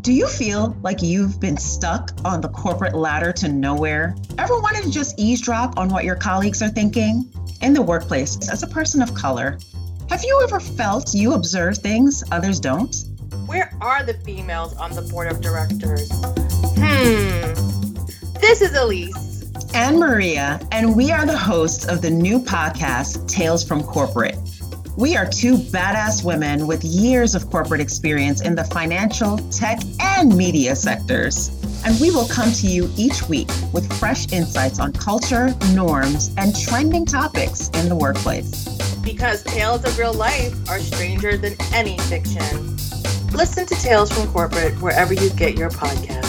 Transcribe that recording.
Do you feel like you've been stuck on the corporate ladder to nowhere? Ever wanted to just eavesdrop on what your colleagues are thinking? In the workplace, as a person of color, have you ever felt you observe things others don't? Where are the females on the board of directors? Hmm. This is Elise. And Maria, and we are the hosts of the new podcast, Tales from Corporate. We are two badass women with years of corporate experience in the financial, tech, and media sectors. And we will come to you each week with fresh insights on culture, norms, and trending topics in the workplace. Because tales of real life are stranger than any fiction. Listen to Tales from Corporate wherever you get your podcast.